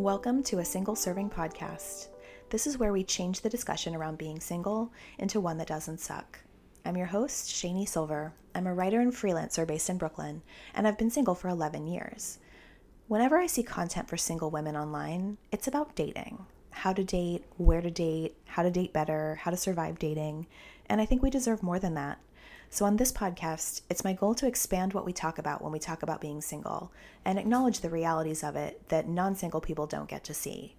Welcome to a single serving podcast. This is where we change the discussion around being single into one that doesn't suck. I'm your host, Shani Silver. I'm a writer and freelancer based in Brooklyn, and I've been single for 11 years. Whenever I see content for single women online, it's about dating how to date, where to date, how to date better, how to survive dating, and I think we deserve more than that. So, on this podcast, it's my goal to expand what we talk about when we talk about being single and acknowledge the realities of it that non single people don't get to see.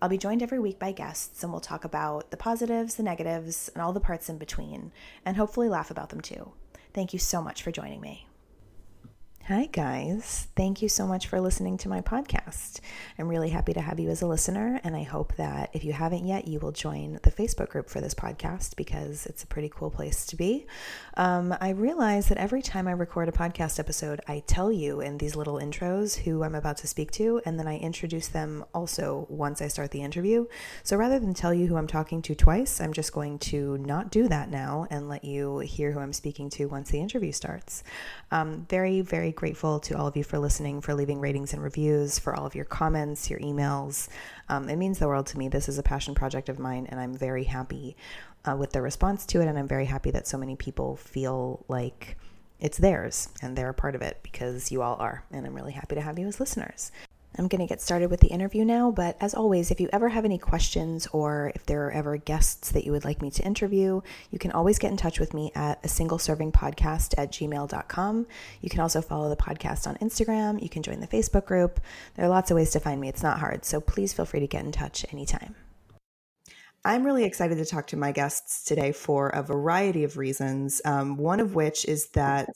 I'll be joined every week by guests, and we'll talk about the positives, the negatives, and all the parts in between, and hopefully laugh about them too. Thank you so much for joining me. Hi, guys. Thank you so much for listening to my podcast. I'm really happy to have you as a listener, and I hope that if you haven't yet, you will join the Facebook group for this podcast because it's a pretty cool place to be. Um, I realize that every time I record a podcast episode, I tell you in these little intros who I'm about to speak to, and then I introduce them also once I start the interview. So rather than tell you who I'm talking to twice, I'm just going to not do that now and let you hear who I'm speaking to once the interview starts. Um, very, very grateful to all of you for listening, for leaving ratings and reviews, for all of your comments, your emails. Um, it means the world to me. This is a passion project of mine, and I'm very happy uh, with the response to it. And I'm very happy that so many people feel like it's theirs and they're a part of it because you all are. And I'm really happy to have you as listeners. I'm going to get started with the interview now, but as always, if you ever have any questions or if there are ever guests that you would like me to interview, you can always get in touch with me at a single serving podcast at gmail.com. You can also follow the podcast on Instagram. You can join the Facebook group. There are lots of ways to find me. It's not hard, so please feel free to get in touch anytime. I'm really excited to talk to my guests today for a variety of reasons. Um, one of which is that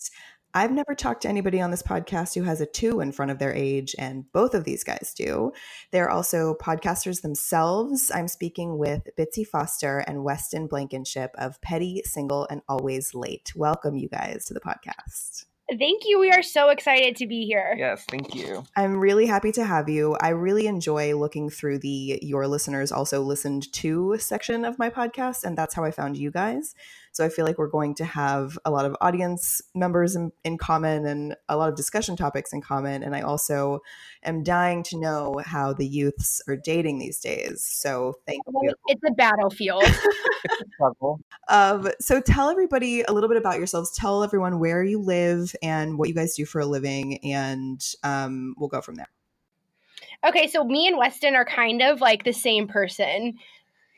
I've never talked to anybody on this podcast who has a two in front of their age, and both of these guys do. They're also podcasters themselves. I'm speaking with Bitsy Foster and Weston Blankenship of Petty, Single, and Always Late. Welcome, you guys, to the podcast. Thank you. We are so excited to be here. Yes, thank you. I'm really happy to have you. I really enjoy looking through the Your Listeners Also Listened To section of my podcast, and that's how I found you guys. So I feel like we're going to have a lot of audience members in, in, common and a lot of discussion topics in common. And I also am dying to know how the youths are dating these days. So thank you. It's a battlefield. um, so tell everybody a little bit about yourselves. Tell everyone where you live and what you guys do for a living, and um, we'll go from there. Okay, so me and Weston are kind of like the same person.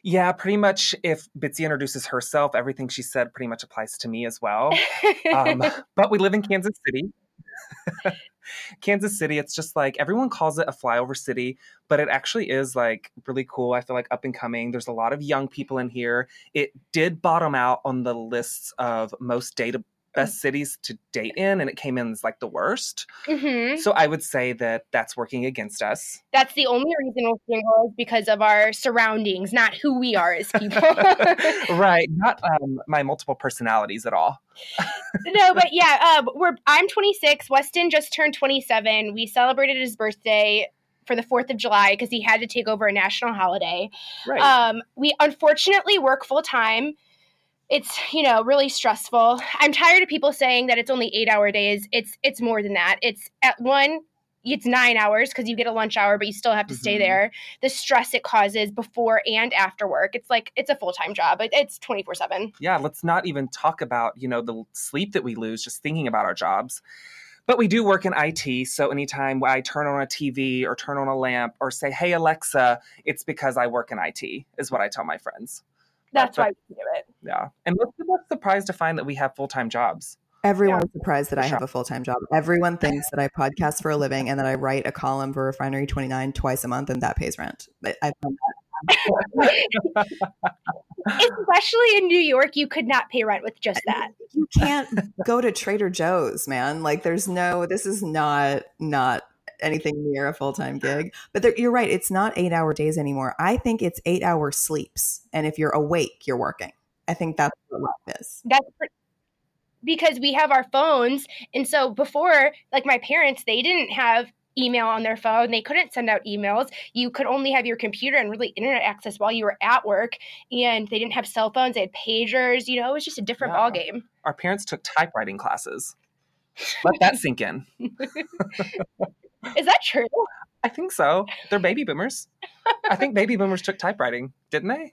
Yeah, pretty much. If Bitsy introduces herself, everything she said pretty much applies to me as well. um, but we live in Kansas City. Kansas City, it's just like everyone calls it a flyover city, but it actually is like really cool. I feel like up and coming. There's a lot of young people in here. It did bottom out on the lists of most data best cities to date in, and it came in as like the worst. Mm-hmm. So I would say that that's working against us. That's the only reason we're single is because of our surroundings, not who we are as people. right, not um, my multiple personalities at all. no, but yeah, uh, we're. I'm 26. Weston just turned 27. We celebrated his birthday for the 4th of July because he had to take over a national holiday. Right. Um, we unfortunately work full time it's you know really stressful i'm tired of people saying that it's only eight hour days it's it's more than that it's at one it's nine hours because you get a lunch hour but you still have to mm-hmm. stay there the stress it causes before and after work it's like it's a full-time job it's 24-7 yeah let's not even talk about you know the sleep that we lose just thinking about our jobs but we do work in IT, so anytime I turn on a TV or turn on a lamp or say, "Hey Alexa," it's because I work in IT. Is what I tell my friends. That's why we do it. Yeah. And most people are surprised to find that we have full time jobs. Everyone's yeah. surprised that I have a full time job. Everyone thinks that I podcast for a living and that I write a column for Refinery 29 twice a month and that pays rent. I Especially in New York, you could not pay rent with just that. You can't go to Trader Joe's, man. Like there's no this is not not anything near a full time gig. But there, you're right; it's not eight hour days anymore. I think it's eight hour sleeps, and if you're awake, you're working. I think that's what life is. That's because we have our phones, and so before, like my parents, they didn't have email on their phone. They couldn't send out emails. You could only have your computer and really internet access while you were at work. And they didn't have cell phones. They had pagers. You know, it was just a different yeah. ball game. Our parents took typewriting classes. Let that sink in. Is that true? I think so. They're baby boomers. I think baby boomers took typewriting, didn't they?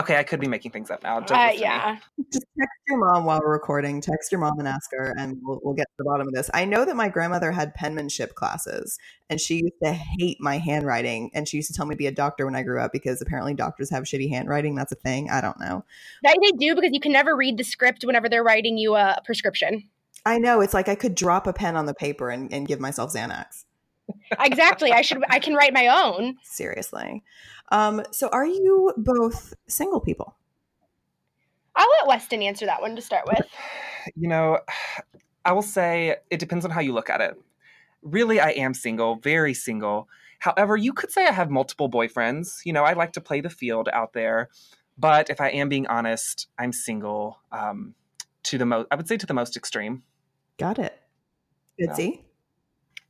Okay, I could be making things up now. Uh, yeah. Just text your mom while we're recording. Text your mom and ask her, and we'll, we'll get to the bottom of this. I know that my grandmother had penmanship classes, and she used to hate my handwriting. And she used to tell me to be a doctor when I grew up because apparently doctors have shitty handwriting. That's a thing. I don't know. They, they do because you can never read the script whenever they're writing you a prescription. I know. It's like I could drop a pen on the paper and, and give myself Xanax. exactly. I should. I can write my own. Seriously. Um, so are you both single people? I'll let Weston answer that one to start with. You know, I will say it depends on how you look at it. Really, I am single, very single. However, you could say I have multiple boyfriends. You know, I like to play the field out there. But if I am being honest, I'm single um, to the most, I would say to the most extreme. Got it. Bitsy?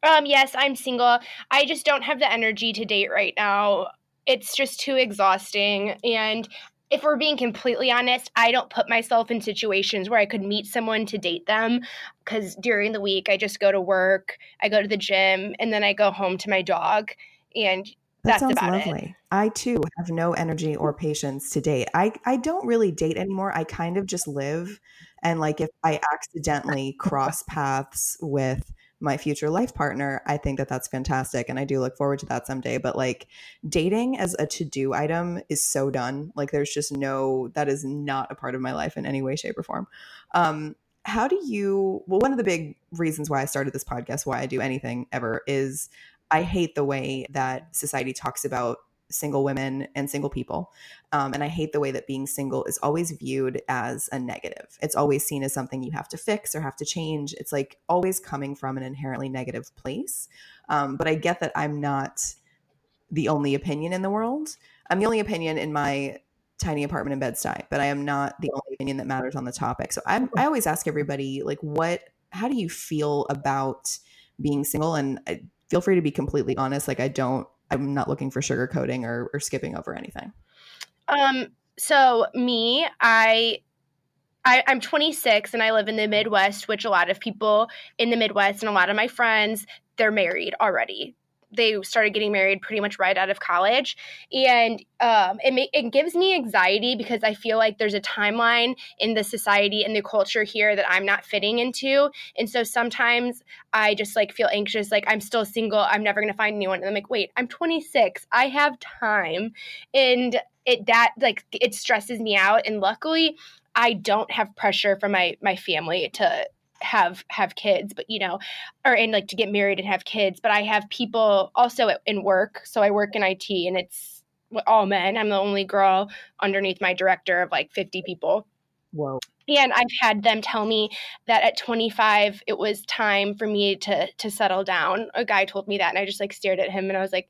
Um, yes, I'm single. I just don't have the energy to date right now it's just too exhausting. And if we're being completely honest, I don't put myself in situations where I could meet someone to date them because during the week I just go to work, I go to the gym, and then I go home to my dog. And that sounds lovely. It. I too have no energy or patience to date. I, I don't really date anymore. I kind of just live. And like if I accidentally cross paths with my future life partner, I think that that's fantastic. And I do look forward to that someday. But like dating as a to do item is so done. Like there's just no, that is not a part of my life in any way, shape, or form. Um, how do you, well, one of the big reasons why I started this podcast, why I do anything ever is I hate the way that society talks about single women and single people. Um, and I hate the way that being single is always viewed as a negative. It's always seen as something you have to fix or have to change. It's like always coming from an inherently negative place. Um, but I get that I'm not the only opinion in the world. I'm the only opinion in my tiny apartment in Bed-Stuy, but I am not the only opinion that matters on the topic. So I'm, I always ask everybody, like, what, how do you feel about being single? And I, uh, feel free to be completely honest. Like, I don't I'm not looking for sugarcoating or, or skipping over anything. Um, so me, I I, am 26 and I live in the Midwest, which a lot of people in the Midwest and a lot of my friends, they're married already they started getting married pretty much right out of college. And um, it, it gives me anxiety because i feel like there's a timeline in the society and the culture here that i'm not fitting into. And so sometimes i just like feel anxious like i'm still single i'm never going to find anyone. And i'm like wait i'm 26 i have time. And it that like it stresses me out. And luckily I don't have pressure from my my family to have have kids but you know or and like to get married and have kids but i have people also in work. So i work in it and it's all men. I'm the only girl underneath my director of like 50 people. Whoa. And i've had them tell me that at 25 it was time for me to to settle down. A guy told me that and i just like stared at him and i was like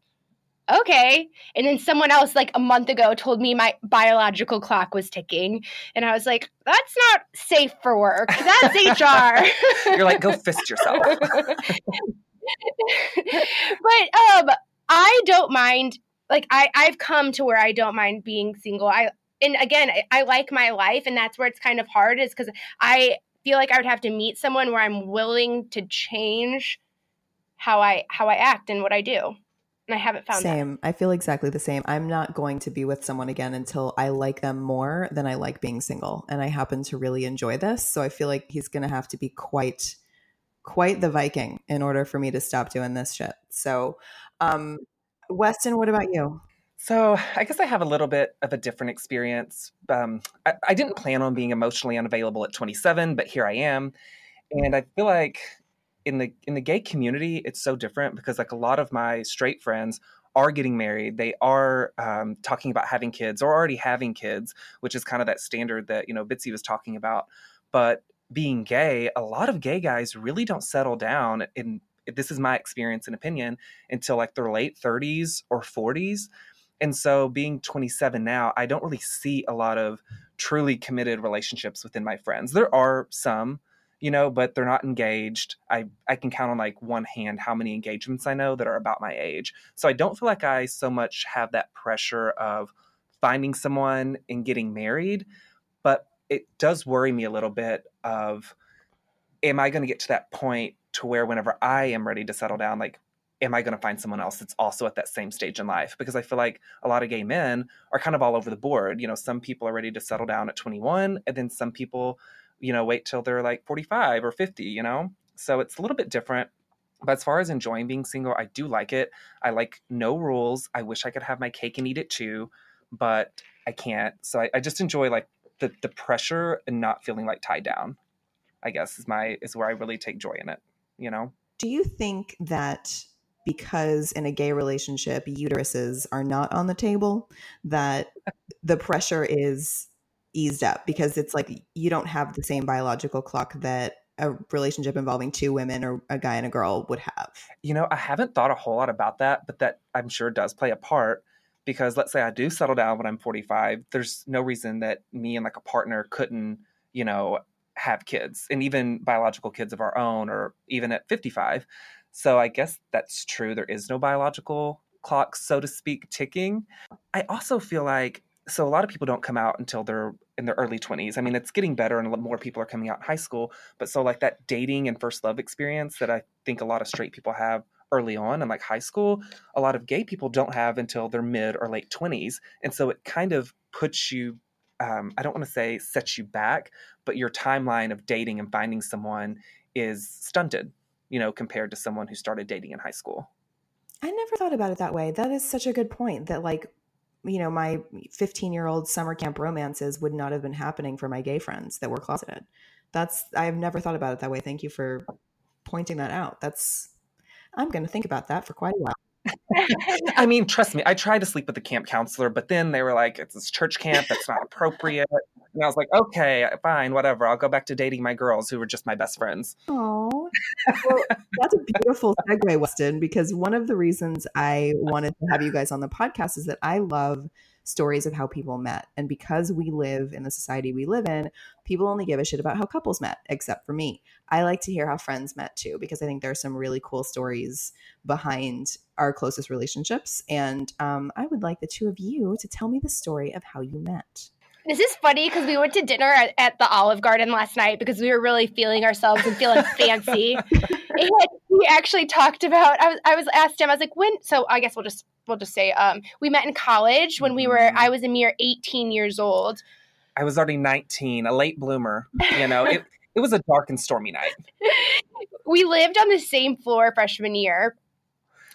okay. And then someone else, like a month ago, told me my biological clock was ticking. And I was like, that's not safe for work. That's HR. You're like, go fist yourself. but um, I don't mind. Like I, I've come to where I don't mind being single. I and again, I, I like my life, and that's where it's kind of hard, is because I feel like I would have to meet someone where I'm willing to change how I how I act and what I do. I haven't found same. That. I feel exactly the same. I'm not going to be with someone again until I like them more than I like being single, and I happen to really enjoy this. So I feel like he's going to have to be quite, quite the Viking in order for me to stop doing this shit. So, um, Weston, what about you? So I guess I have a little bit of a different experience. Um, I, I didn't plan on being emotionally unavailable at 27, but here I am, and I feel like in the in the gay community it's so different because like a lot of my straight friends are getting married. They are um, talking about having kids or already having kids which is kind of that standard that you know bitsy was talking about. But being gay a lot of gay guys really don't settle down in this is my experience and opinion until like their late 30s or 40s and so being 27 now i don't really see a lot of truly committed relationships within my friends. There are some you know, but they're not engaged. I I can count on like one hand how many engagements I know that are about my age. So I don't feel like I so much have that pressure of finding someone and getting married, but it does worry me a little bit of am I going to get to that point to where whenever I am ready to settle down like am I going to find someone else that's also at that same stage in life? Because I feel like a lot of gay men are kind of all over the board. You know, some people are ready to settle down at 21, and then some people, you know, wait till they're like 45 or 50, you know? So it's a little bit different. But as far as enjoying being single, I do like it. I like no rules. I wish I could have my cake and eat it too, but I can't. So I, I just enjoy like the, the pressure and not feeling like tied down. I guess is my is where I really take joy in it. You know. Do you think that because in a gay relationship uteruses are not on the table that the pressure is eased up because it's like you don't have the same biological clock that a relationship involving two women or a guy and a girl would have. You know, I haven't thought a whole lot about that, but that I'm sure does play a part because let's say I do settle down when I'm 45, there's no reason that me and like a partner couldn't, you know, have kids and even biological kids of our own or even at 55 so I guess that's true. There is no biological clock, so to speak, ticking. I also feel like so a lot of people don't come out until they're in their early 20s. I mean, it's getting better and more people are coming out in high school, but so like that dating and first love experience that I think a lot of straight people have early on in like high school, a lot of gay people don't have until their mid or late 20s. And so it kind of puts you um, I don't want to say sets you back, but your timeline of dating and finding someone is stunted you know, compared to someone who started dating in high school. I never thought about it that way. That is such a good point that like you know, my 15 year old summer camp romances would not have been happening for my gay friends that were closeted. That's, I've never thought about it that way. Thank you for pointing that out. That's, I'm going to think about that for quite a while. I mean, trust me, I tried to sleep with the camp counselor, but then they were like, it's this church camp, that's not appropriate. And I was like, okay, fine, whatever. I'll go back to dating my girls who were just my best friends. Oh, well, that's a beautiful segue, Weston, because one of the reasons I wanted to have you guys on the podcast is that I love stories of how people met. And because we live in the society we live in, people only give a shit about how couples met, except for me. I like to hear how friends met too, because I think there's some really cool stories behind our closest relationships. And um, I would like the two of you to tell me the story of how you met. This is funny because we went to dinner at, at, the Olive Garden last night because we were really feeling ourselves and feeling fancy. And we actually talked about. I was I was asked him. I was like, when? So I guess we'll just we'll just say um, we met in college when we were. Mm-hmm. I was a mere eighteen years old. I was already nineteen, a late bloomer. You know, it it was a dark and stormy night. we lived on the same floor freshman year.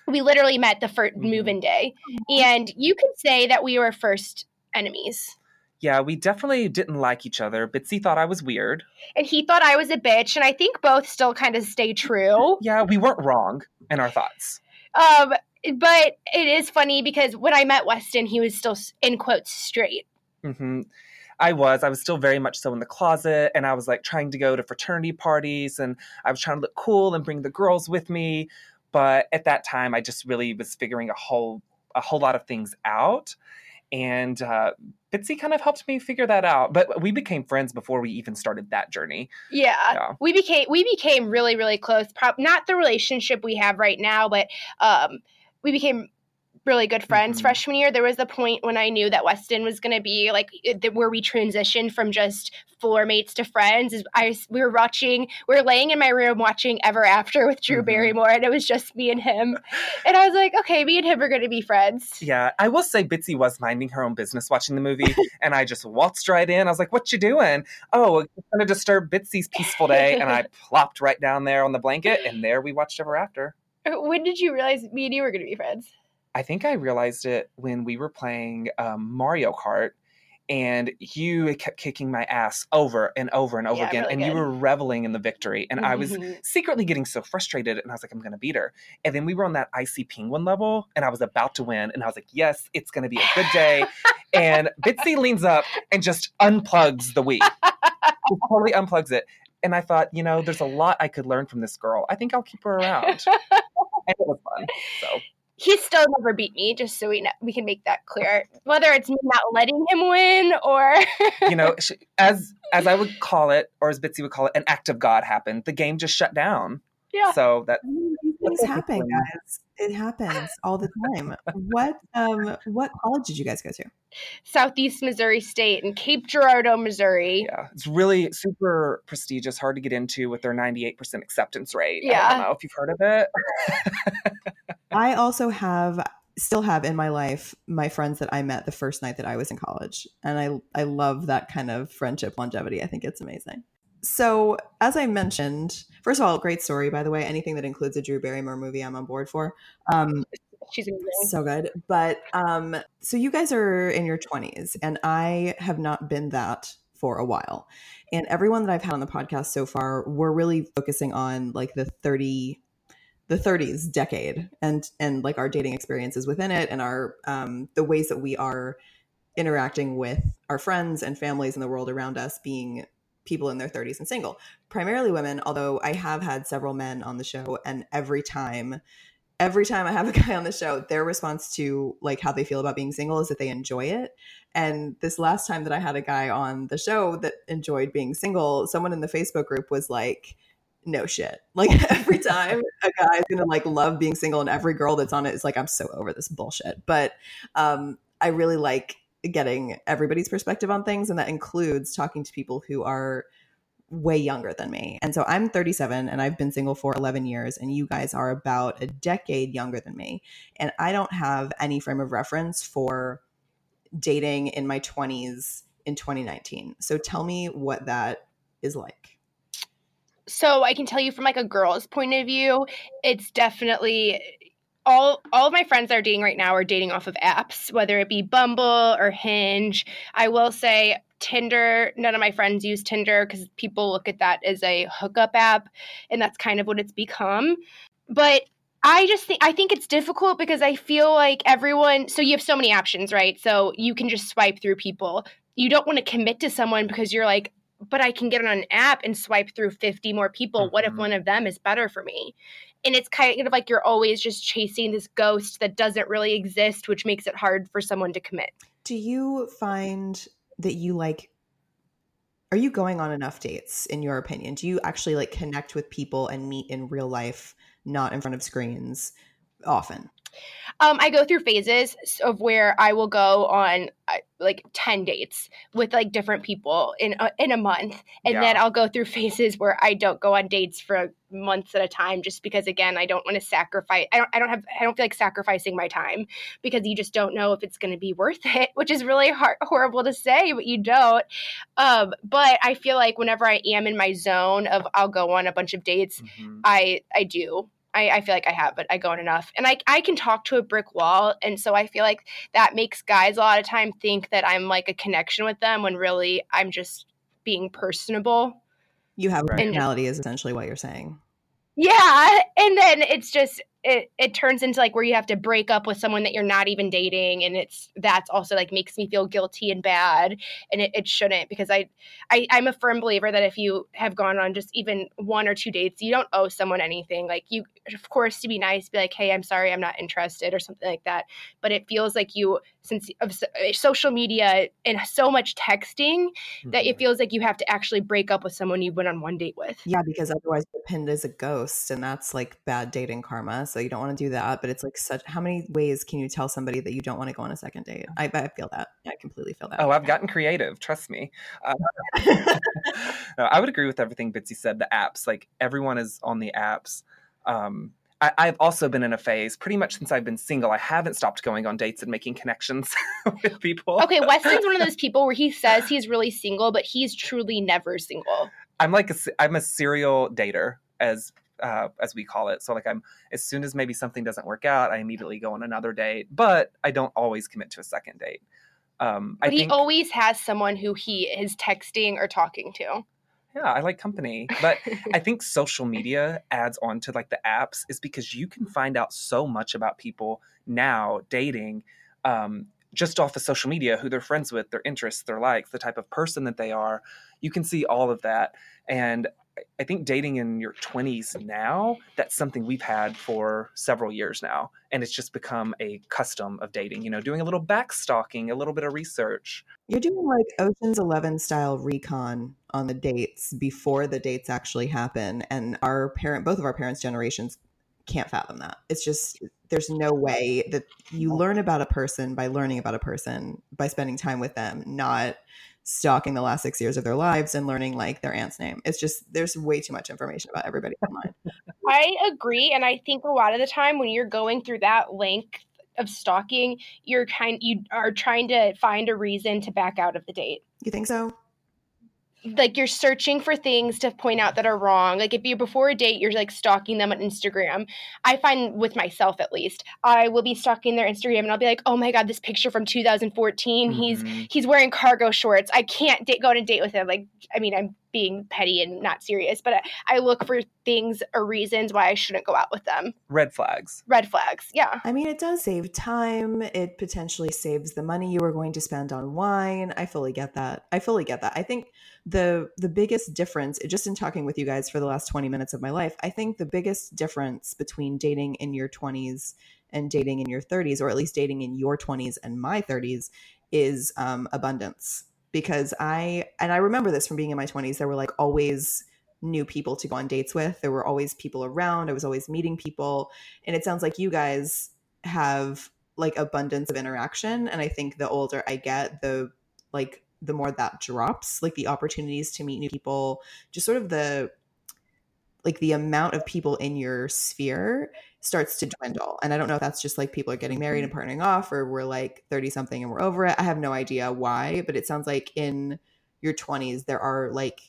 We literally met the 1st mm-hmm. move-in day, and you could say that we were first enemies. Yeah, we definitely didn't like each other. Bitsy thought I was weird. And he thought I was a bitch. And I think both still kind of stay true. Yeah, we weren't wrong in our thoughts. Um, but it is funny because when I met Weston, he was still, in quotes, straight. Mm-hmm. I was. I was still very much so in the closet. And I was like trying to go to fraternity parties and I was trying to look cool and bring the girls with me. But at that time, I just really was figuring a whole a whole lot of things out and uh, Bitsy kind of helped me figure that out. But we became friends before we even started that journey. Yeah, yeah. we became we became really really close. Pro- not the relationship we have right now, but um, we became really good friends mm-hmm. freshman year. There was a point when I knew that Weston was going to be like where we transitioned from just floor mates to friends. Is I we were watching, we were laying in my room watching Ever After with Drew mm-hmm. Barrymore, and it was just me and him. and I was like, okay, me and him are going to be friends. Yeah, I will say Bitsy was minding her own business watching the movie, and I just waltzed right in. I was like, "What you doing?" Oh, it's going to disturb Bitsy's peaceful day, and I plopped right down there on the blanket, and there we watched Ever After. When did you realize me and you were going to be friends? I think I realized it when we were playing um, Mario Kart and you kept kicking my ass over and over and over yeah, again really and good. you were reveling in the victory and i was mm-hmm. secretly getting so frustrated and i was like i'm gonna beat her and then we were on that icy penguin level and i was about to win and i was like yes it's gonna be a good day and bitsy leans up and just unplugs the wii just totally unplugs it and i thought you know there's a lot i could learn from this girl i think i'll keep her around and it was fun so he still never beat me just so we know, we can make that clear. Whether it's me not letting him win or you know as as i would call it or as bitsy would call it an act of god happened. The game just shut down. Yeah. So that things happen guys. It happens all the time. What um what college did you guys go to? Southeast missouri state in cape girardeau missouri. Yeah. It's really super prestigious hard to get into with their 98% acceptance rate. Yeah i don't know if you've heard of it I also have still have in my life my friends that I met the first night that I was in college. And I I love that kind of friendship longevity. I think it's amazing. So, as I mentioned, first of all, great story by the way. Anything that includes a Drew Barrymore movie, I'm on board for. Um, She's amazing. So good. But um, so you guys are in your 20s, and I have not been that for a while. And everyone that I've had on the podcast so far, we're really focusing on like the 30 the 30s decade and and like our dating experiences within it and our um the ways that we are interacting with our friends and families in the world around us being people in their 30s and single primarily women although i have had several men on the show and every time every time I have a guy on the show, their response to like how they feel about being single is that they enjoy it. And this last time that I had a guy on the show that enjoyed being single, someone in the Facebook group was like, no shit. Like every time a guy's gonna like love being single and every girl that's on it is like, I'm so over this bullshit. But um I really like getting everybody's perspective on things and that includes talking to people who are way younger than me. And so I'm 37 and I've been single for 11 years, and you guys are about a decade younger than me. And I don't have any frame of reference for dating in my 20s in 2019. So tell me what that is like. So I can tell you from like a girl's point of view, it's definitely all all of my friends that are dating right now are dating off of apps, whether it be Bumble or Hinge. I will say Tinder, none of my friends use Tinder because people look at that as a hookup app, and that's kind of what it's become. But I just think I think it's difficult because I feel like everyone so you have so many options, right? So you can just swipe through people. You don't want to commit to someone because you're like, but I can get on an app and swipe through 50 more people. Mm-hmm. What if mm-hmm. one of them is better for me? And it's kind of like you're always just chasing this ghost that doesn't really exist, which makes it hard for someone to commit. Do you find that you like are you going on enough dates in your opinion do you actually like connect with people and meet in real life not in front of screens often um, I go through phases of where I will go on uh, like 10 dates with like different people in a, in a month. And yeah. then I'll go through phases where I don't go on dates for months at a time just because again, I don't want to sacrifice I don't I don't have I don't feel like sacrificing my time because you just don't know if it's going to be worth it, which is really hard, horrible to say, but you don't. Um, but I feel like whenever I am in my zone of I'll go on a bunch of dates, mm-hmm. I I do I, I, feel like I have, but I go on enough. And I, I can talk to a brick wall. And so I feel like that makes guys a lot of time think that I'm like a connection with them when really I'm just being personable. You have a personality, is essentially what you're saying. Yeah. And then it's just, it, it turns into like where you have to break up with someone that you're not even dating and it's that's also like makes me feel guilty and bad and it, it shouldn't because I, I i'm a firm believer that if you have gone on just even one or two dates you don't owe someone anything like you of course to be nice be like hey i'm sorry i'm not interested or something like that. But it feels like you since of uh, social media and so much texting mm-hmm. that it mm-hmm. feels like you have to actually break up with someone you went on one date with. Yeah because otherwise you're pinned as a ghost and that's like bad dating karma so you don't want to do that. But it's like such how many ways can you tell somebody that you don't want to go on a second date? I, I feel that. I completely feel that. Oh i've gotten creative trust me. Uh, no, i would agree with everything bitsy said the apps like everyone is on the apps um, I, have also been in a phase pretty much since I've been single. I haven't stopped going on dates and making connections with people. Okay, Weston's one of those people where he says he's really single, but he's truly never single. I'm like a, I'm a serial dater, as uh, as we call it. So like I'm as soon as maybe something doesn't work out, I immediately go on another date. But I don't always commit to a second date. Um, but I he think, always has someone who he is texting or talking to yeah, I like company. But I think social media adds on to like the apps is because you can find out so much about people now dating um, just off of social media, who they're friends with, their interests, their likes, the type of person that they are. You can see all of that. And I think dating in your 20s now, that's something we've had for several years now. And it's just become a custom of dating, you know, doing a little back stalking, a little bit of research. You're doing like Ocean's 11 style recon on the dates before the dates actually happen. And our parent, both of our parents' generations can't fathom that. It's just, there's no way that you learn about a person by learning about a person, by spending time with them, not stalking the last six years of their lives and learning like their aunt's name. It's just there's way too much information about everybody online. I agree, and I think a lot of the time when you're going through that length of stalking, you're kind you are trying to find a reason to back out of the date. You think so? Like you're searching for things to point out that are wrong. Like if you're before a date, you're like stalking them on Instagram. I find with myself at least, I will be stalking their Instagram and I'll be like, oh my god, this picture from 2014. Mm-hmm. He's he's wearing cargo shorts. I can't da- go on a date with him. Like I mean, I'm being petty and not serious, but I look for things or reasons why I shouldn't go out with them. Red flags. Red flags. Yeah. I mean, it does save time. It potentially saves the money you were going to spend on wine. I fully get that. I fully get that. I think the the biggest difference just in talking with you guys for the last 20 minutes of my life i think the biggest difference between dating in your 20s and dating in your 30s or at least dating in your 20s and my 30s is um, abundance because i and i remember this from being in my 20s there were like always new people to go on dates with. There were always people around. I was always meeting people. And it sounds like you guys have like abundance of interaction. And i think the older i get the like the more that drops like the opportunities to meet new people just sort of the like the amount of people in your sphere starts to dwindle and i don't know if that's just like people are getting married and partnering off or we're like 30 something and we're over it i have no idea why but it sounds like in your 20s there are like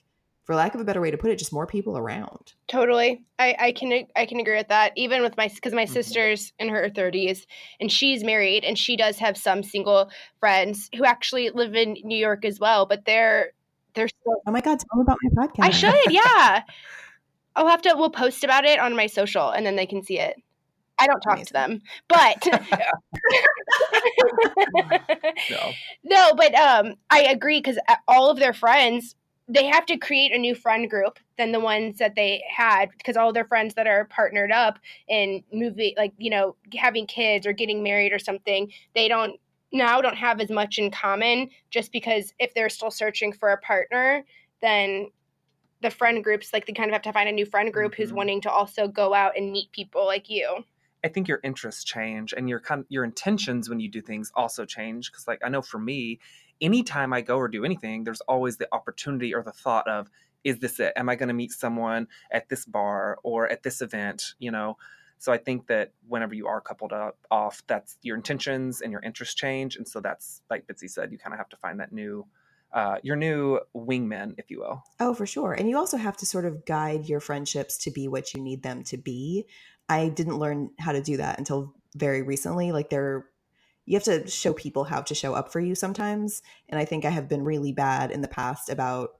for lack of a better way to put it, just more people around. Totally, I, I can I can agree with that. Even with my because my mm-hmm. sister's in her thirties and she's married and she does have some single friends who actually live in New York as well, but they're they're still. Oh my god! Tell them about my podcast. I should, yeah. I'll have to. We'll post about it on my social, and then they can see it. I don't talk Amazing. to them, but no. no, but um, I agree because uh, all of their friends they have to create a new friend group than the ones that they had because all their friends that are partnered up in movie like you know having kids or getting married or something they don't now don't have as much in common just because if they're still searching for a partner then the friend groups like they kind of have to find a new friend group mm-hmm. who's wanting to also go out and meet people like you I think your interests change and your your intentions when you do things also change because like I know for me anytime I go or do anything, there's always the opportunity or the thought of, is this it? Am I going to meet someone at this bar or at this event? You know, so I think that whenever you are coupled up off, that's your intentions and your interests change, and so that's like Bitsy said, you kind of have to find that new. Uh, your new wingman, if you will. Oh, for sure. And you also have to sort of guide your friendships to be what you need them to be. I didn't learn how to do that until very recently. Like there you have to show people how to show up for you sometimes. And I think I have been really bad in the past about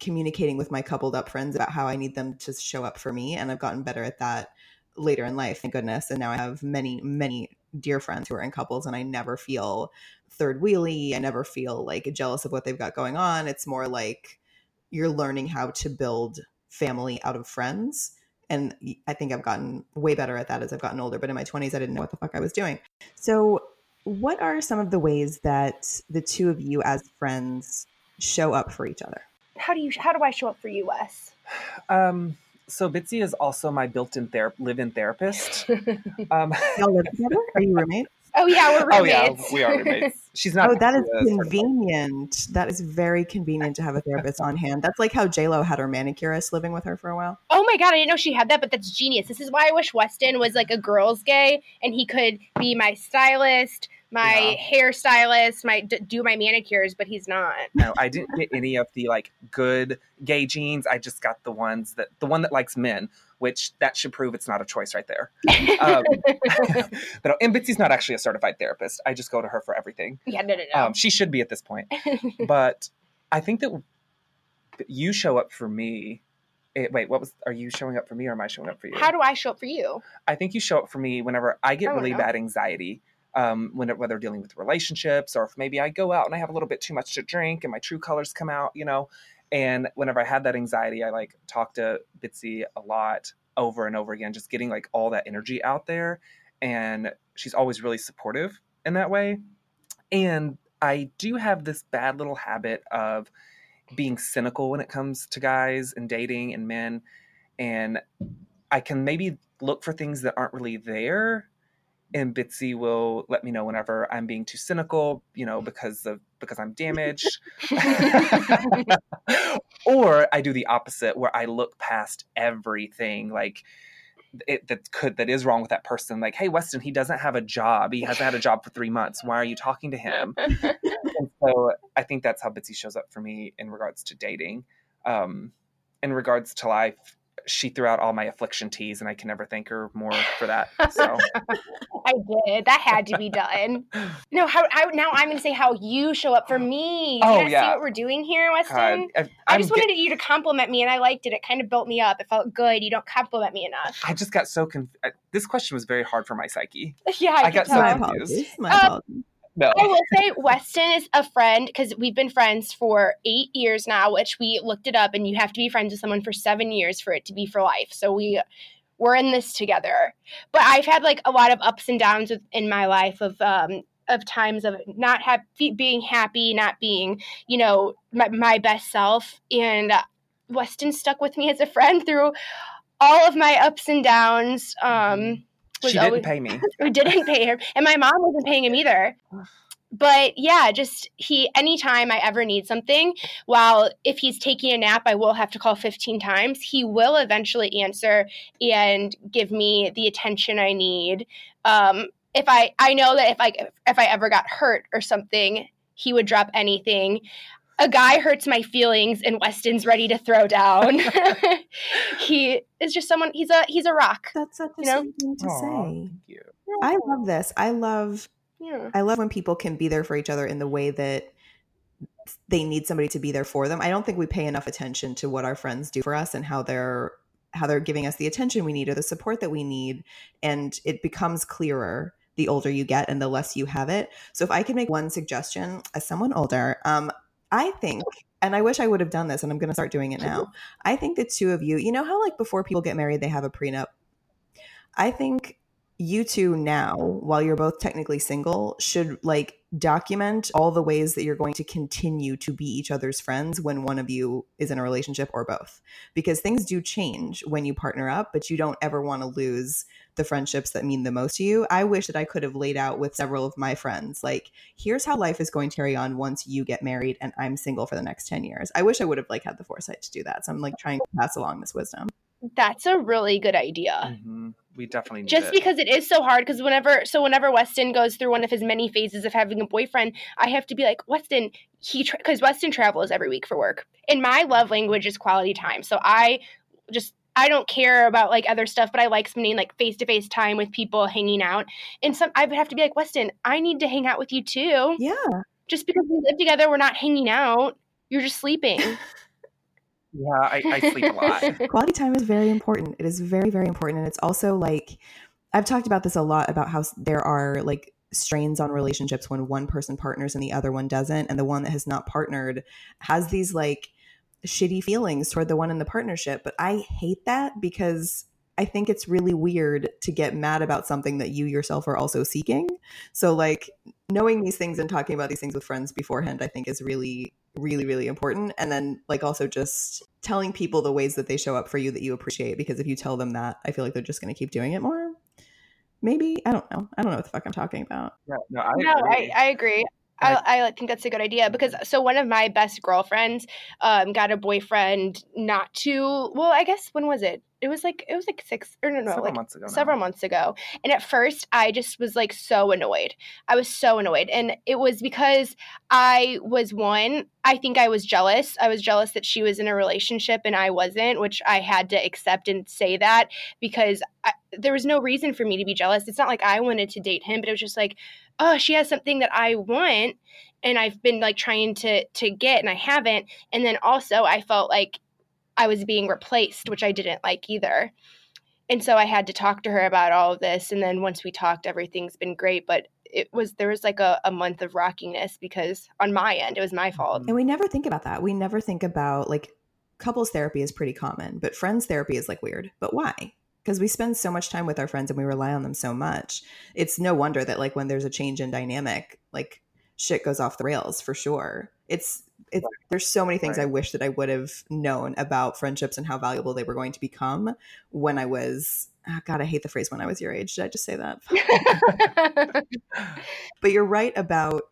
communicating with my coupled up friends about how I need them to show up for me. And I've gotten better at that later in life, thank goodness. And now I have many, many dear friends who are in couples, and I never feel third wheelie. I never feel like jealous of what they've got going on. It's more like you're learning how to build family out of friends. And I think I've gotten way better at that as I've gotten older. But in my 20s, I didn't know what the fuck I was doing. So what are some of the ways that the two of you as friends show up for each other? How do you how do I show up for you, Wes? Um so Bitsy is also my built-in ther- live-in therapist. um, Y'all live together? Are you roommates? Oh yeah, we're roommates. Oh yeah, we are roommates. She's not. Oh, that is convenient. That is very convenient to have a therapist on hand. That's like how J Lo had her manicurist living with her for a while. Oh my god, I didn't know she had that, but that's genius. This is why I wish Weston was like a girls' gay and he could be my stylist, my yeah. hairstylist, my d- do my manicures, but he's not. No, I didn't get any of the like good gay genes. I just got the ones that the one that likes men, which that should prove it's not a choice right there. Um, but and Bitsy's not actually a certified therapist. I just go to her for everything. Yeah, no, no, no. Um, she should be at this point, but I think that you show up for me eh, wait, what was? Are you showing up for me, or am I showing up for you? How do I show up for you? I think you show up for me whenever I get I really know. bad anxiety um, when, whether dealing with relationships or if maybe I go out and I have a little bit too much to drink and my true colors come out, you know. And whenever I had that anxiety, I like talked to Bitsy a lot over and over again, just getting like all that energy out there. And she's always really supportive in that way. And I do have this bad little habit of being cynical when it comes to guys and dating and men. And I can maybe look for things that aren't really there and Bitsy will let me know whenever I'm being too cynical, you know, because of because I'm damaged. or I do the opposite where I look past everything like it, that could that is wrong with that person like hey weston he doesn't have a job. He hasn't had a job for three months. Why are you talking to him? And so i think that's how bitsy shows up for me in regards to dating um, in regards to life she threw out all my affliction tees and I can never thank her more for that. So I did. That had to be done. No, how, how now I'm gonna say how you show up for me. Do oh, yeah. see what we're doing here, Weston? God, I, I just wanted get- you to compliment me and I liked it. It kind of built me up. It felt good. You don't compliment me enough. I just got so confused. This question was very hard for my psyche. Yeah, I, I got tell. so My confused. apologies. My Um, apologies. No. I will say Weston is a friend because we've been friends for eight years now, which we looked it up, and you have to be friends with someone for seven years for it to be for life. So we we're in this together. But I've had like a lot of ups and downs with, in my life of um of times of not have, being happy, not being you know my, my best self, and Weston stuck with me as a friend through all of my ups and downs. Um, was She didn't always- pay me. who didn't pay him and my mom wasn't paying him either. But yeah just he anytime i ever need something while if he's taking a nap i will have to call 15 times he will eventually answer and give me the attention i need. Um if i i know that if i if i ever got hurt or something he would drop anything a guy hurts my feelings and weston's ready to throw down he is just someone he's a he's a rock That's such a you know? thing to Aw, say. thank you. I love this. I love yeah I love when people can be there for each other in the way that they need somebody to be there for them. I don't think we pay enough attention to what our friends do for us and how they're how they're giving us the attention we need or the support that we need and it becomes clearer the older you get and the less you have it. So if I could make one suggestion as someone older, um I think oh. and I wish I would have done this and I'm going to start doing it now. I think the two of you, you know how like before people get married they have a prenup. I think you two now, while you're both technically single, should like document all the ways that you're going to continue to be each other's friends when one of you is in a relationship or both. Because things do change when you partner up, but you don't ever want to lose the friendships that mean the most to you. I wish that I could have laid out with several of my friends, like, here's how life is going to carry on once you get married and I'm single for the next 10 years. I wish I would have like had the foresight to do that. So I'm like trying to pass along this wisdom. That's a really good idea. Mhm. We definitely need Just it. because it is so hard, because whenever, so whenever Weston goes through one of his many phases of having a boyfriend, I have to be like, Weston, he, because Weston travels every week for work. And my love language is quality time. So I just, I don't care about like other stuff, but I like spending like face to face time with people hanging out. And some, I would have to be like, Weston, I need to hang out with you too. Yeah. Just because we live together, we're not hanging out. You're just sleeping. yeah, I, I sleep a lot. quality time is very important. It is very, very important. And it's also like, I've talked about this a lot about how there are like strains on relationships when one person partners and the other one doesn't. And the one that has not partnered has these like shitty feelings toward the one in the partnership. But I hate that because I think it's really weird to get mad about something that you yourself are also seeking. So, like, knowing these things and talking about these things with friends beforehand, I think is really, really, really important. And then, like, also just telling people the ways that they show up for you that you appreciate. Because if you tell them that, I feel like they're just going to keep doing it more. Maybe. I don't know. I don't know what the fuck I'm talking about. Yeah, no, I no, I. I agree. I, I think that's a good idea because so one of my best girlfriends um, got a boyfriend not too well I guess when was it? It was like it was like six or no no several like months ago. now. several months ago. And at first I just was like so annoyed. I was so annoyed. And it was because I was one I think I was jealous. I was jealous that she was in a relationship and I wasn't which I had to accept and say that because I, there was no reason for me to be jealous. It's not like I wanted to date him but it was just like oh she has something that i want and i've been like trying to to get and i haven't and then also i felt like i was being replaced which i didn't like either and so i had to talk to her about all of this and then once we talked everything's been great but it was there was like a, a month of rockiness because on my end it was my fault And we never think about that. We never think about like couples therapy is pretty common, but friends therapy is like weird. But why? Because we spend so much time with our friends and we rely on them so much. It's no wonder that like when there's a change in dynamic, like shit goes off the rails for sure. It's it's, there's so many things right. I wish that I would have known about friendships and how valuable they were going to become when I was. Oh God, I hate the phrase when I was your age. Did I just say that? but you're right about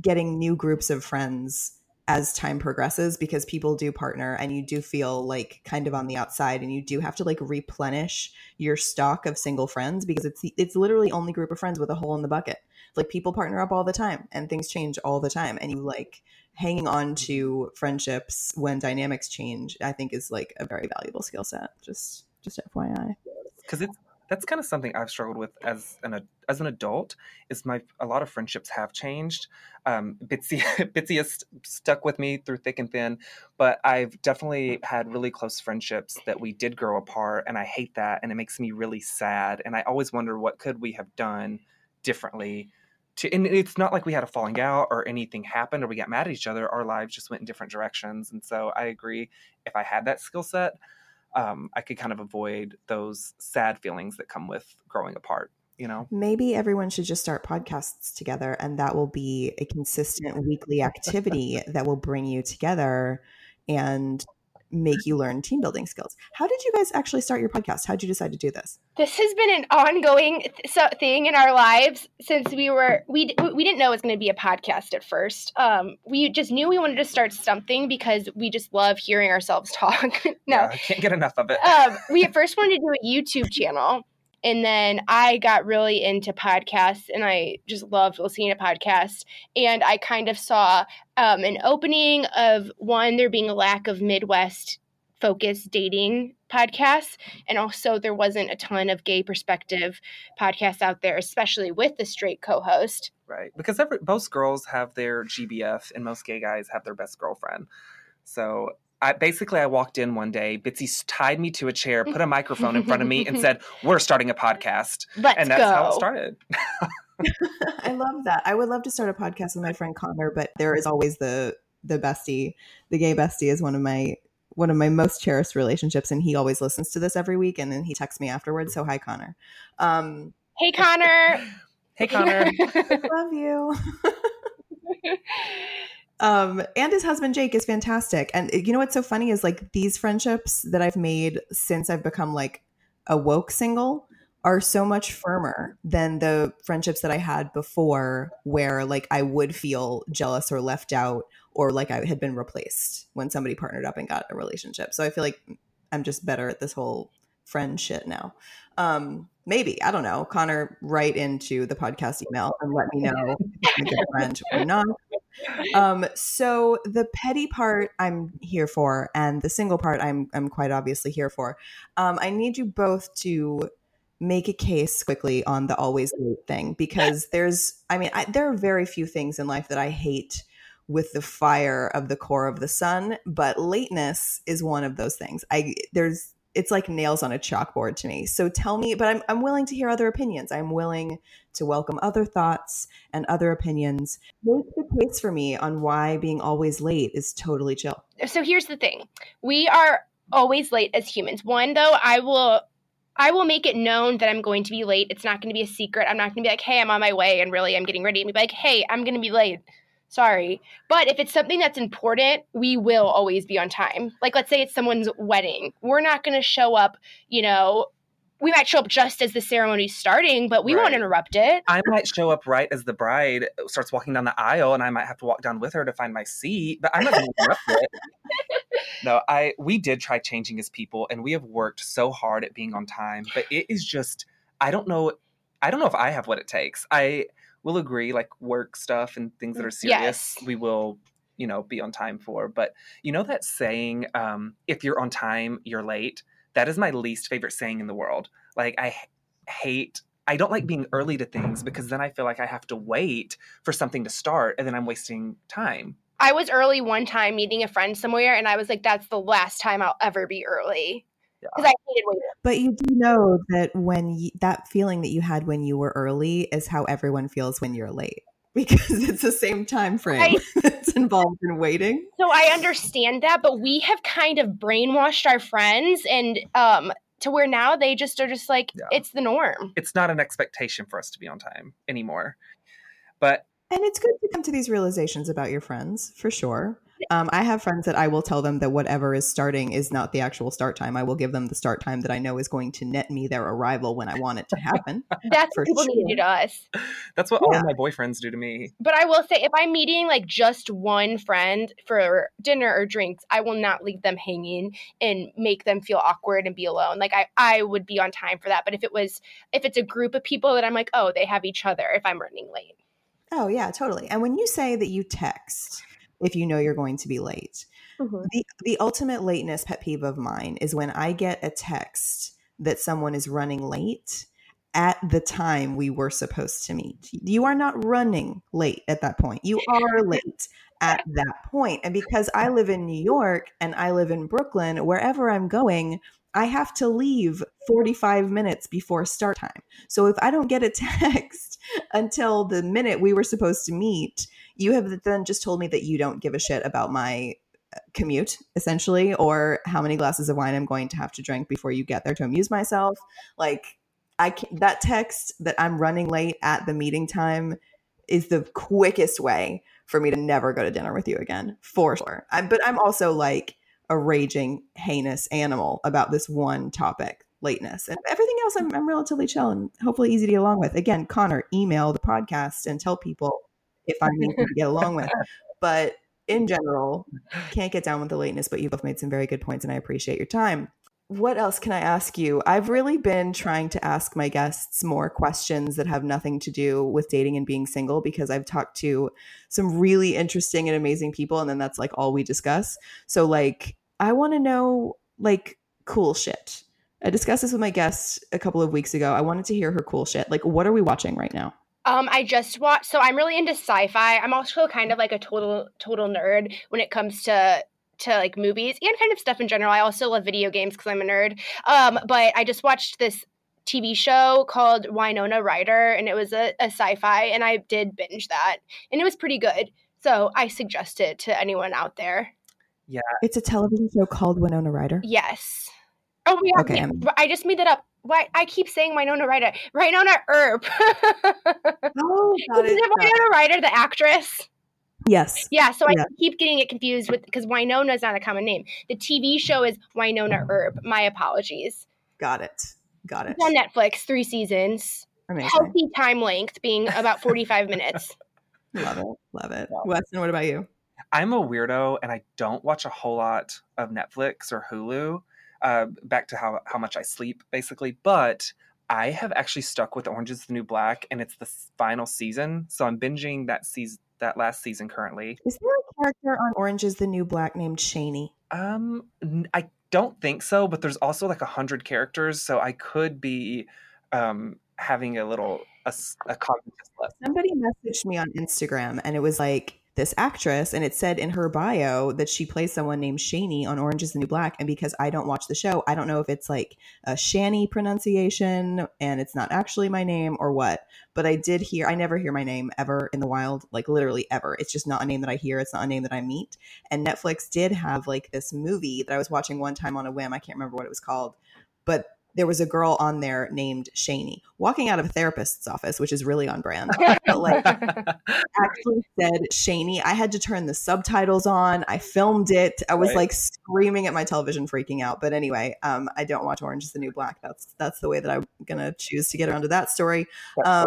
getting new groups of friends as time progresses because people do partner and you do feel like kind of on the outside and you do have to like replenish your stock of single friends because it's it's literally only group of friends with a hole in the bucket. Like people partner up all the time and things change all the time and you like hanging on mm-hmm. to friendships when dynamics change i think is like a very valuable skill set just just fyi because it's that's kind of something I've struggled with as an as an adult. Is my a lot of friendships have changed. Um, Bitsy Bitsy has stuck with me through thick and thin, but I've definitely had really close friendships that we did grow apart, and I hate that, and it makes me really sad. And I always wonder what could we have done differently to, and it's not like we had a falling out or anything happened or we got mad at each other. Our lives just went in different directions. And so I agree. If I had that skill set, um, I could kind of avoid those sad feelings that come with growing apart. You know, maybe everyone should just start podcasts together, and that will be a consistent weekly activity that will bring you together and make you learn team building skills. How did you guys actually start your podcast? How did you decide to do this? This has been an ongoing th- thing in our lives since we were we we didn't know it was going to be a podcast at first. Um, we just knew we wanted to start something because we just love hearing ourselves talk. no, yeah, I can't get enough of it. um, we at first wanted to do a YouTube channel. And then I got really into podcasts and I just loved listening to podcasts. And I kind of saw um, an opening of one, there being a lack of Midwest focused dating podcasts. And also, there wasn't a ton of gay perspective podcasts out there, especially with the straight co host. Right. Because every, most girls have their GBF and most gay guys have their best girlfriend. So I, basically, I walked in one day. Bitsy tied me to a chair, put a microphone in front of me, and said, "We're starting a podcast." Let's and that's go. how it started. I love that. I would love to start a podcast with my friend Connor, but there is always the the bestie. The gay bestie is one of my one of my most cherished relationships, and he always listens to this every week, and then he texts me afterwards. So hi, Connor. Um, hey, Connor. hey, Connor. love you. Um, and his husband Jake is fantastic. And you know what's so funny is like these friendships that I've made since I've become like a woke single are so much firmer than the friendships that I had before where like I would feel jealous or left out or like I had been replaced when somebody partnered up and got a relationship. So I feel like I'm just better at this whole friend shit now. Um, maybe I don't know. Connor, write into the podcast email and let me know if I'm a good friend or not. Um, so the petty part I'm here for, and the single part I'm I'm quite obviously here for. Um, I need you both to make a case quickly on the always late thing because there's I mean I, there are very few things in life that I hate with the fire of the core of the sun, but lateness is one of those things. I there's it's like nails on a chalkboard to me. So tell me, but I'm, I'm willing to hear other opinions. I'm willing to welcome other thoughts and other opinions. Make the case for me on why being always late is totally chill. So here's the thing we are always late as humans. One, though, I will. I will make it known that I'm going to be late. It's not going to be a secret. I'm not going to be like, "Hey, I'm on my way," and really, I'm getting ready. And be like, "Hey, I'm going to be late." Sorry. But if it's something that's important, we will always be on time. Like, let's say it's someone's wedding. We're not going to show up, you know, we might show up just as the ceremony's starting, but we right. won't interrupt it. I might show up right as the bride starts walking down the aisle, and I might have to walk down with her to find my seat. But I'm not going to interrupt it. No, I we did try changing as people, and we have worked so hard at being on time. But it is just I don't know. I don't know if I have what it takes. I we'll agree like work stuff and things that are serious yes. we will you know be on time for but you know that saying um, if you're on time you're late that is my least favorite saying in the world. Like i hate i don't like being early to things because then i feel like i have to wait for something to start and then i'm wasting time. I was early one time meeting a friend somewhere and i was like that's the last time i'll ever be early because I hated waiting. But you do know that when you, that feeling that you had when you were early is how everyone feels when you're late because it's the same time frame I, that's involved in waiting. So I understand that, but we have kind of brainwashed our friends and um to where now they just are just like yeah. it's the norm. It's not an expectation for us to be on time anymore. But and it's good to come to these realizations about your friends for sure. Um, I have friends that I will tell them that whatever is starting is not the actual start time. I will give them the start time that I know is going to net me their arrival when I want it to happen. That's what people sure. need to do to us. That's what yeah. all my boyfriends do to me. But I will say, if I'm meeting like just one friend for dinner or drinks, I will not leave them hanging and make them feel awkward and be alone. Like I, I would be on time for that. But if it was, if it's a group of people that I'm like, oh, they have each other. If I'm running late. Oh yeah, totally. And when you say that you text if you know you're going to be late, mm-hmm. the the ultimate lateness pet peeve of mine is when I get a text that someone is running late at the time we were supposed to meet. You are not running late at that point. You are late at that point. And because I live in New York and I live in Brooklyn, wherever I'm going, I have to leave 45 minutes before start time. So if I don't get a text until the minute we were supposed to meet, you have then just told me that you don't give a shit about my uh, commute essentially or how many glasses of wine I'm going to have to drink before you get there to amuse myself. Like I can, that text that I'm running late at the meeting time is the quickest way for me to never go to dinner with you again, for sure. I, but I'm also like a raging, heinous animal about this one topic, lateness. And everything else, I'm, I'm relatively chill and hopefully easy to get along with. Again, Connor, email the podcast and tell people if I'm easy to get along with. But in general, can't get down with the lateness, but you both made some very good points and I appreciate your time what else can I ask you? I've really been trying to ask my guests more questions that have nothing to do with dating and being single because I've talked to some really interesting and amazing people, and then that's like all we discuss. So, like, I want to know like cool shit. I discussed this with my guest a couple of weeks ago. I wanted to hear her cool shit. Like, what are we watching right now? Um, I just watched. So I'm really into sci-fi. I'm also kind of like a total total nerd when it comes to to like movies and kind of stuff in general. I also love video games because I'm a nerd. Um, but I just watched this TV show called Winona Ryder, and it was a, a sci-fi, and I did binge that, and it was pretty good. So I suggest it to anyone out there. Yeah, it's a television show called Winona Ryder. Yes. Oh yeah. Okay. Yeah. I just made that up. Why I keep saying Winona Ryder. Wynonna Earp. oh, got it. Is it Winona Ryder, the actress? Yes. Yeah. So I keep getting it confused with because Winona is not a common name. The TV show is Wynonna Earp. My apologies. Got it. Got it. It's on Netflix, three seasons. Amazing. Healthy time length being about 45 minutes. Love it. Love it. Weston, what about you? I'm a weirdo and I don't watch a whole lot of Netflix or Hulu. Uh, back to how, how much I sleep, basically. But I have actually stuck with Orange is the New Black and it's the final season. So I'm binging that season that last season currently. Is there a character on Orange is the New Black named Shaney? Um, I don't think so, but there's also like a hundred characters, so I could be um having a little a, a cognitive list. Somebody messaged me on Instagram, and it was like this actress, and it said in her bio that she plays someone named Shaney on Orange is the New Black. And because I don't watch the show, I don't know if it's like a Shani pronunciation and it's not actually my name or what. But I did hear, I never hear my name ever in the wild, like literally ever. It's just not a name that I hear. It's not a name that I meet. And Netflix did have like this movie that I was watching one time on a whim. I can't remember what it was called. But there was a girl on there named Shaney walking out of a therapist's office, which is really on brand. but like actually said Shaney. I had to turn the subtitles on. I filmed it. I was right. like screaming at my television, freaking out. But anyway, um, I don't watch Orange is the New Black. That's that's the way that I'm gonna choose to get around to that story. Um,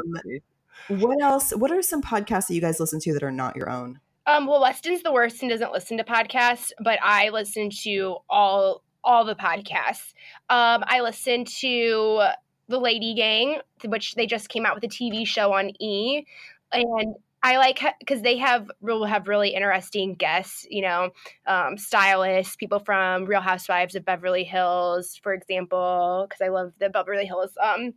what else? What are some podcasts that you guys listen to that are not your own? Um, well, Weston's the worst and doesn't listen to podcasts, but I listen to all all the podcasts. Um, I listen to The LadyGang, which they just came out with a TV show on E, and I like because they have will have really interesting guests, you know, um, stylists, people from Real Housewives of Beverly Hills, for example, because I love the Beverly Hills um,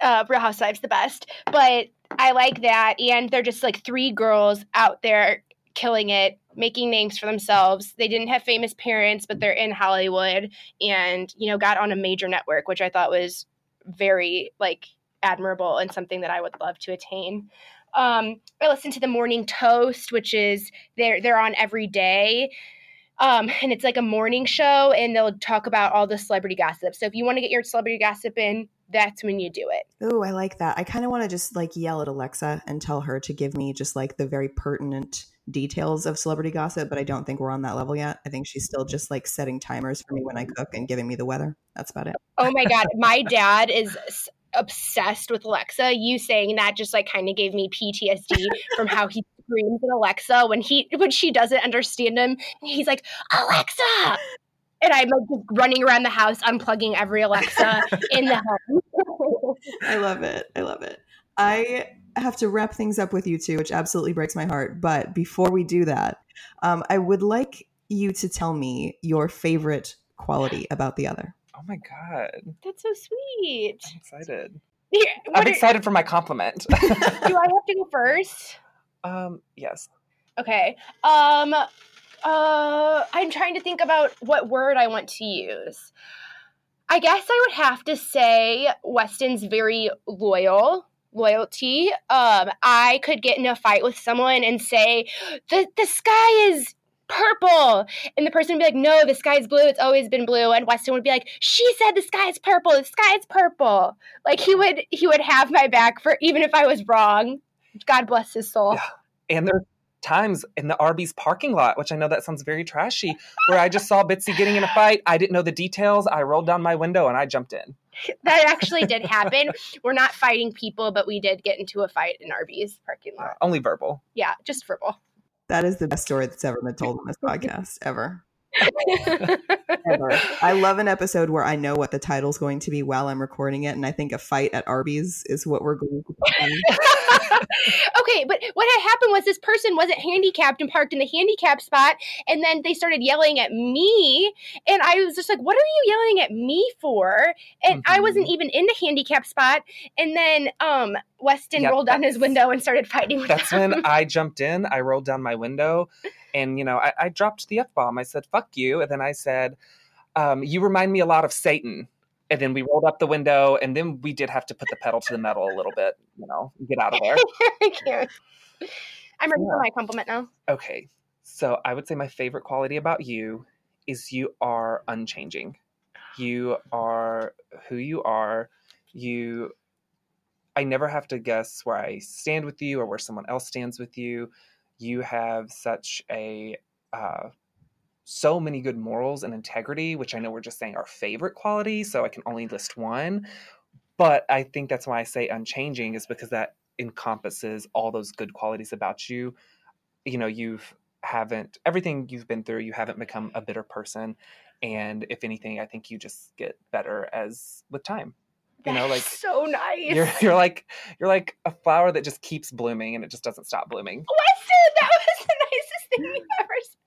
uh, Real Housewives the best. But I like that, and they're just like three girls out there killing it, making names for themselves. They didn't have famous parents, but they're in Hollywood and, you know, got on a major network, which I thought was very like admirable and something that I would love to attain. Um, I listen to the Morning Toast, which is they're they're on every day. Um, and it's like a morning show, and they'll talk about all the celebrity gossip. So if you want to get your celebrity gossip in, that's when you do it. Oh, I like that. I kind of want to just like yell at Alexa and tell her to give me just like the very pertinent details of celebrity gossip, but I don't think we're on that level yet. I think she's still just like setting timers for me when I cook and giving me the weather. That's about it. Oh my god, my dad is obsessed with Alexa. You saying that just like kind of gave me PTSD from how he screams at Alexa when he when she doesn't understand him. He's like, Alexa. And I'm like just running around the house, unplugging every Alexa in the house. I love it. I love it. I have to wrap things up with you two, which absolutely breaks my heart. But before we do that, um, I would like you to tell me your favorite quality about the other. Oh my god, that's so sweet! I'm excited. Yeah, I'm excited for my compliment. do I have to go first? Um, yes. Okay. Um, uh, I'm trying to think about what word I want to use. I guess I would have to say Weston's very loyal loyalty. Um, I could get in a fight with someone and say, the, the sky is purple. And the person would be like, no, the sky is blue. It's always been blue. And Weston would be like, she said the sky is purple. The sky is purple. Like he would, he would have my back for even if I was wrong. God bless his soul. Yeah. And there's times in the Arby's parking lot, which I know that sounds very trashy, where I just saw Bitsy getting in a fight. I didn't know the details. I rolled down my window and I jumped in. That actually did happen. We're not fighting people, but we did get into a fight in Arby's parking lot. only verbal. Yeah, just verbal. That is the best story that's ever been told on this podcast, ever. Ever. I love an episode where I know what the title's going to be while I'm recording it, and I think a fight at Arby's is what we're going to okay, but what had happened was this person wasn't handicapped and parked in the handicap spot, and then they started yelling at me, and I was just like, "What are you yelling at me for?" And mm-hmm. I wasn't even in the handicap spot, and then um, Weston yep, rolled down his window and started fighting. With That's them. when I jumped in. I rolled down my window, and you know, I, I dropped the f bomb. I said, "Fuck you," and then I said, um, "You remind me a lot of Satan." and then we rolled up the window and then we did have to put the pedal to the metal a little bit you know get out of there i'm ready yeah. for my compliment now okay so i would say my favorite quality about you is you are unchanging you are who you are you i never have to guess where i stand with you or where someone else stands with you you have such a uh, so many good morals and integrity, which I know we're just saying our favorite qualities, so I can only list one. But I think that's why I say unchanging is because that encompasses all those good qualities about you. You know, you've haven't everything you've been through, you haven't become a bitter person. And if anything, I think you just get better as with time. You know, like so nice. You're you're like you're like a flower that just keeps blooming and it just doesn't stop blooming. Weston, that was the nicest thing you ever said.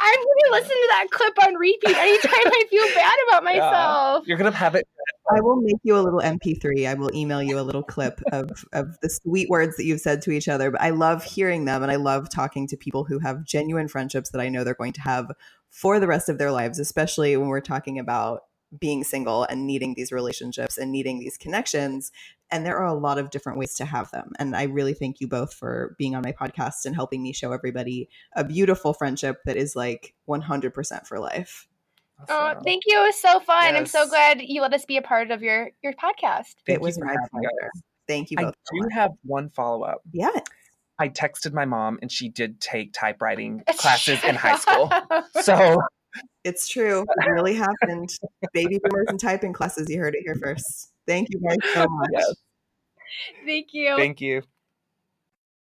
I'm gonna listen to that clip on repeat anytime I feel bad about myself. Yeah, you're gonna have it. I will make you a little MP3. I will email you a little clip of of the sweet words that you've said to each other. But I love hearing them, and I love talking to people who have genuine friendships that I know they're going to have for the rest of their lives, especially when we're talking about being single and needing these relationships and needing these connections. And there are a lot of different ways to have them. And I really thank you both for being on my podcast and helping me show everybody a beautiful friendship that is like 100% for life. Oh, thank you. It was so fun. Yes. I'm so glad you let us be a part of your your podcast. Thank it was my pleasure. Thank you. Both. I do so have one follow up. Yeah. I texted my mom and she did take typewriting classes in high school. So it's true. It really happened. Baby boomers and typing classes. You heard it here first. Thank you guys so much. Yes. Thank you. Thank you.